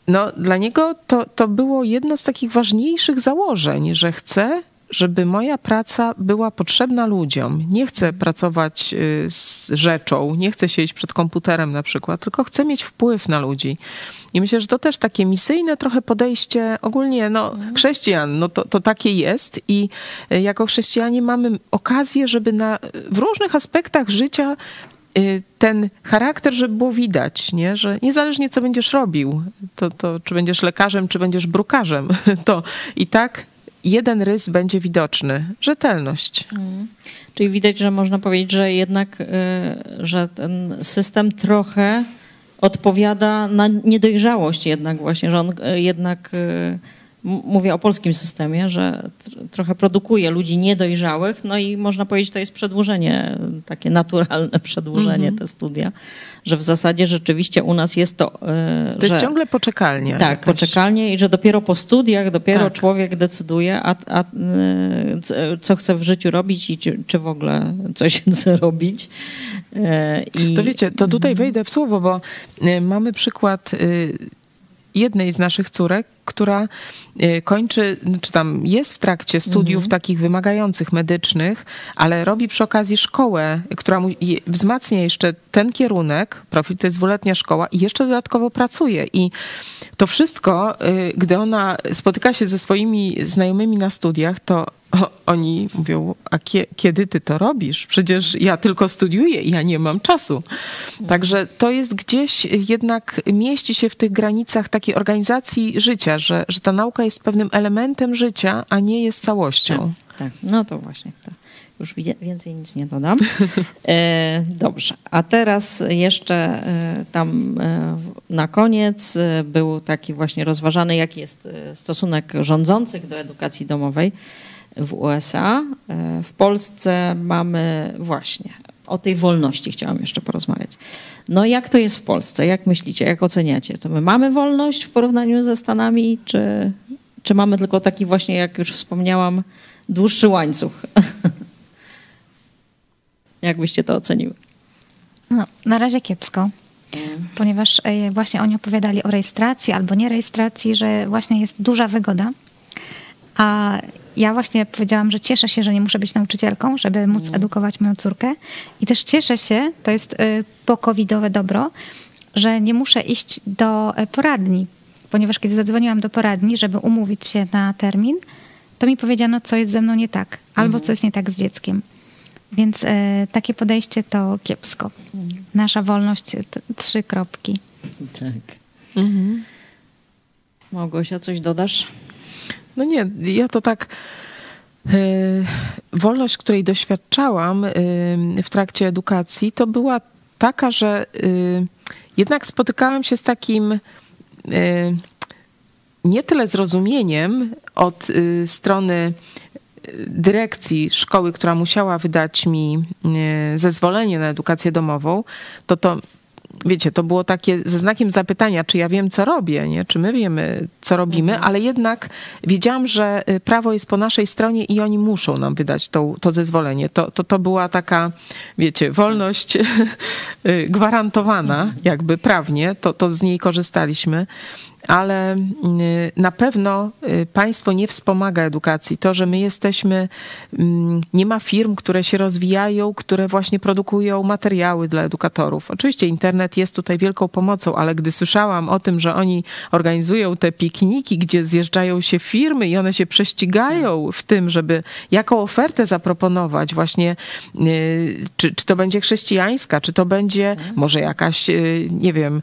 no, dla niego to, to było jedno z takich ważniejszych założeń, że chce żeby moja praca była potrzebna ludziom. Nie chcę pracować y, z rzeczą, nie chcę siedzieć przed komputerem na przykład, tylko chcę mieć wpływ na ludzi. I myślę, że to też takie misyjne trochę podejście ogólnie, no chrześcijan, no to, to takie jest i y, jako chrześcijanie mamy okazję, żeby na, w różnych aspektach życia ten charakter, żeby było widać, nie? że niezależnie co będziesz robił, to, to czy będziesz lekarzem, czy będziesz brukarzem, to i tak jeden rys będzie widoczny rzetelność. Hmm. Czyli widać, że można powiedzieć, że jednak, y, że ten system trochę odpowiada na niedojrzałość jednak właśnie, że on y, jednak y, mówię o polskim systemie, że trochę produkuje ludzi niedojrzałych, no i można powiedzieć, to jest przedłużenie, takie naturalne przedłużenie mm -hmm. te studia, że w zasadzie rzeczywiście u nas jest to... E, to jest ciągle poczekalnia. Tak, jakaś. poczekalnie i że dopiero po studiach, dopiero tak. człowiek decyduje, a, a, e, co chce w życiu robić i czy, czy w ogóle coś chce robić. E, I... To wiecie, to tutaj mhm. wejdę w słowo, bo mamy przykład jednej z naszych córek, która y, kończy, czy tam jest w trakcie studiów mhm. takich wymagających medycznych, ale robi przy okazji szkołę, która mu wzmacnia jeszcze ten kierunek, profil to jest dwuletnia szkoła i jeszcze dodatkowo pracuje. I to wszystko, y, gdy ona spotyka się ze swoimi znajomymi na studiach, to oni mówią, a kie, kiedy ty to robisz? Przecież ja tylko studiuję i ja nie mam czasu. Także to jest gdzieś jednak mieści się w tych granicach takiej organizacji życia, że, że ta nauka jest pewnym elementem życia, a nie jest całością. Tak, tak. no to właśnie. Tak. Już więcej nic nie dodam. E, dobrze, a teraz jeszcze e, tam e, na koniec e, był taki właśnie rozważany, jaki jest stosunek rządzących do edukacji domowej w USA. W Polsce mamy właśnie o tej wolności chciałam jeszcze porozmawiać. No jak to jest w Polsce? Jak myślicie, jak oceniacie? To my mamy wolność w porównaniu ze Stanami, czy, czy mamy tylko taki właśnie, jak już wspomniałam, dłuższy łańcuch? jak byście to oceniły? No, na razie kiepsko. Ponieważ e, właśnie oni opowiadali o rejestracji albo nierejestracji, że właśnie jest duża wygoda. A ja właśnie powiedziałam, że cieszę się, że nie muszę być nauczycielką, żeby móc mm. edukować moją córkę. I też cieszę się, to jest y, pokowidowe dobro, że nie muszę iść do y, poradni, ponieważ kiedy zadzwoniłam do poradni, żeby umówić się na termin, to mi powiedziano, co jest ze mną nie tak, albo co jest nie tak z dzieckiem. Więc y, takie podejście to kiepsko. Mm. Nasza wolność, trzy kropki. Tak. Mhm. Małgosia, coś dodasz? No nie, ja to tak. E, wolność, której doświadczałam e, w trakcie edukacji, to była taka, że e, jednak spotykałam się z takim nie tyle zrozumieniem od strony dyrekcji szkoły, która musiała wydać mi zezwolenie na edukację domową, to to wiecie, to było takie ze znakiem zapytania, czy ja wiem, co robię, nie? czy my wiemy, co robimy, mhm. ale jednak wiedziałam, że y, prawo jest po naszej stronie i oni muszą nam wydać to, to zezwolenie. To, to, to była taka, wiecie, wolność y, gwarantowana, jakby prawnie, to, to z niej korzystaliśmy ale y, na pewno y, państwo nie wspomaga edukacji. To, że my jesteśmy, mm, nie ma firm, które się rozwijają, które właśnie produkują materiały dla edukatorów. Oczywiście internet jest tutaj wielką pomocą, ale gdy słyszałam o tym, że oni organizują te pikniki, gdzie zjeżdżają się firmy i one się prześcigają w tym, żeby jaką ofertę zaproponować, właśnie y, czy, czy to będzie chrześcijańska, czy to będzie może jakaś, nie wiem,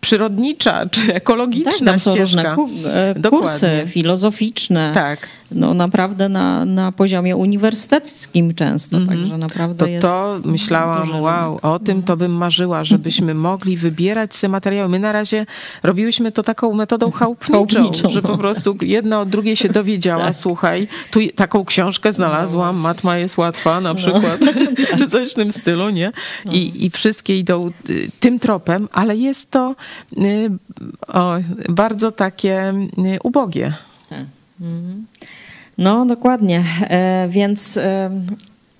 przyrodnicza, czy ekologiczna, ekologiczna tak, tam są ścieżka. różne e, kursy filozoficzne. Tak. No naprawdę na, na poziomie uniwersyteckim często, mm -hmm. także naprawdę to, jest... To myślałam, wow, o tym to bym marzyła, żebyśmy mogli wybierać te materiały. My na razie robiłyśmy to taką metodą chałupniczą, chałupniczą że no. po prostu jedna od drugiej się dowiedziała, tak. słuchaj, tu taką książkę znalazłam, matma jest łatwa na no. przykład, no. czy coś w tym stylu, nie? I, no. I wszystkie idą y, tym tropem, ale jest to y, o, bardzo takie y, ubogie. Mhm. No, dokładnie. E, więc e,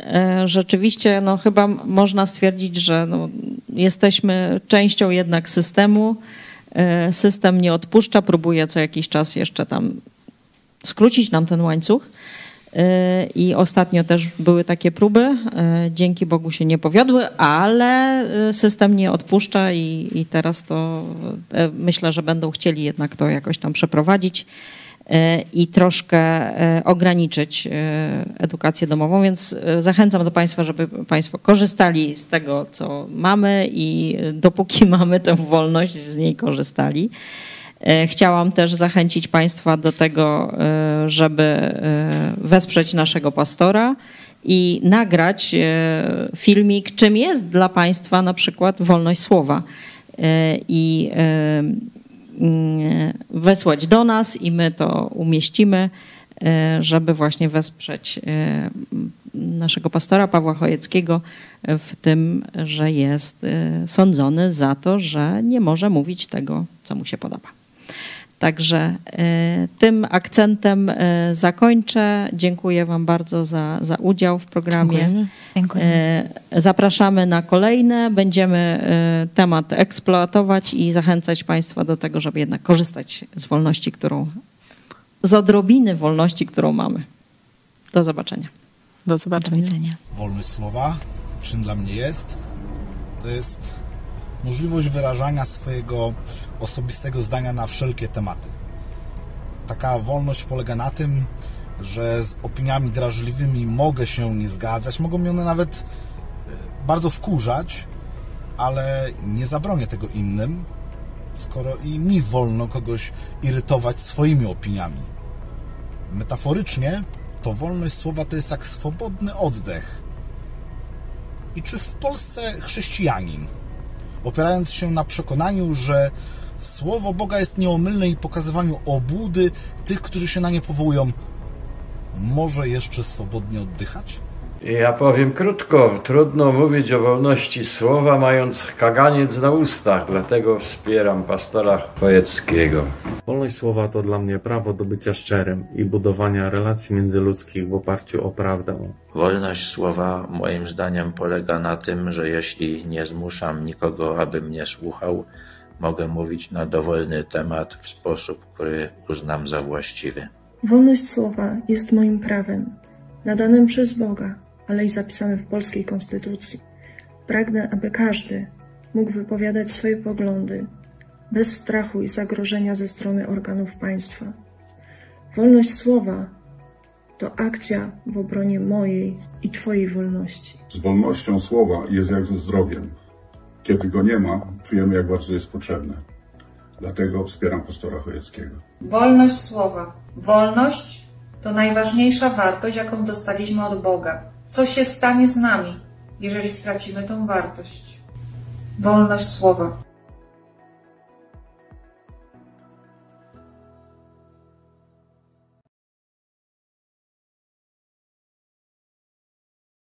e, rzeczywiście no, chyba można stwierdzić, że no, jesteśmy częścią jednak systemu. System nie odpuszcza, próbuje co jakiś czas jeszcze tam skrócić nam ten łańcuch. I ostatnio też były takie próby. Dzięki Bogu się nie powiodły, ale system nie odpuszcza i, i teraz to myślę, że będą chcieli jednak to jakoś tam przeprowadzić i troszkę e, ograniczyć e, edukację domową, więc e, zachęcam do Państwa, żeby Państwo korzystali z tego, co mamy i dopóki mamy tę wolność, z niej korzystali. Chciałam też zachęcić Państwa do tego, żeby wesprzeć naszego pastora i nagrać filmik, czym jest dla Państwa na przykład wolność słowa. I wysłać do nas i my to umieścimy, e, żeby właśnie wesprzeć e, naszego pastora Pawła Chojeckiego w tym, że jest e, sądzony za to, że nie może mówić tego, co mu się podoba. Także tym akcentem zakończę. Dziękuję Wam bardzo za, za udział w programie. Dziękujemy. Dziękujemy. Zapraszamy na kolejne. Będziemy temat eksploatować i zachęcać Państwa do tego, żeby jednak korzystać z wolności, którą, z odrobiny wolności, którą mamy. Do zobaczenia. Do zobaczenia. Do Wolność słowa, czym dla mnie jest? To jest możliwość wyrażania swojego osobistego zdania na wszelkie tematy. Taka wolność polega na tym, że z opiniami drażliwymi mogę się nie zgadzać, mogą mnie one nawet e, bardzo wkurzać, ale nie zabronię tego innym, skoro i mi wolno kogoś irytować swoimi opiniami. Metaforycznie to wolność słowa to jest jak swobodny oddech. I czy w Polsce chrześcijanin opierając się na przekonaniu, że Słowo Boga jest nieomylne i pokazywaniu obłudy tych, którzy się na nie powołują, może jeszcze swobodnie oddychać? Ja powiem krótko. Trudno mówić o wolności słowa, mając kaganiec na ustach, dlatego wspieram pastora Chojeckiego. Wolność słowa to dla mnie prawo do bycia szczerym i budowania relacji międzyludzkich w oparciu o prawdę. Wolność słowa moim zdaniem polega na tym, że jeśli nie zmuszam nikogo, aby mnie słuchał, mogę mówić na dowolny temat w sposób, który uznam za właściwy. Wolność słowa jest moim prawem, nadanym przez Boga ale i zapisane w polskiej konstytucji. Pragnę, aby każdy mógł wypowiadać swoje poglądy bez strachu i zagrożenia ze strony organów państwa. Wolność słowa to akcja w obronie mojej i Twojej wolności. Z wolnością słowa jest jak ze zdrowiem. Kiedy go nie ma, czujemy, jak bardzo jest potrzebne. Dlatego wspieram pastora Chojeckiego. Wolność słowa. Wolność to najważniejsza wartość, jaką dostaliśmy od Boga. Co się stanie z nami, jeżeli stracimy tą wartość? Wolność słowa.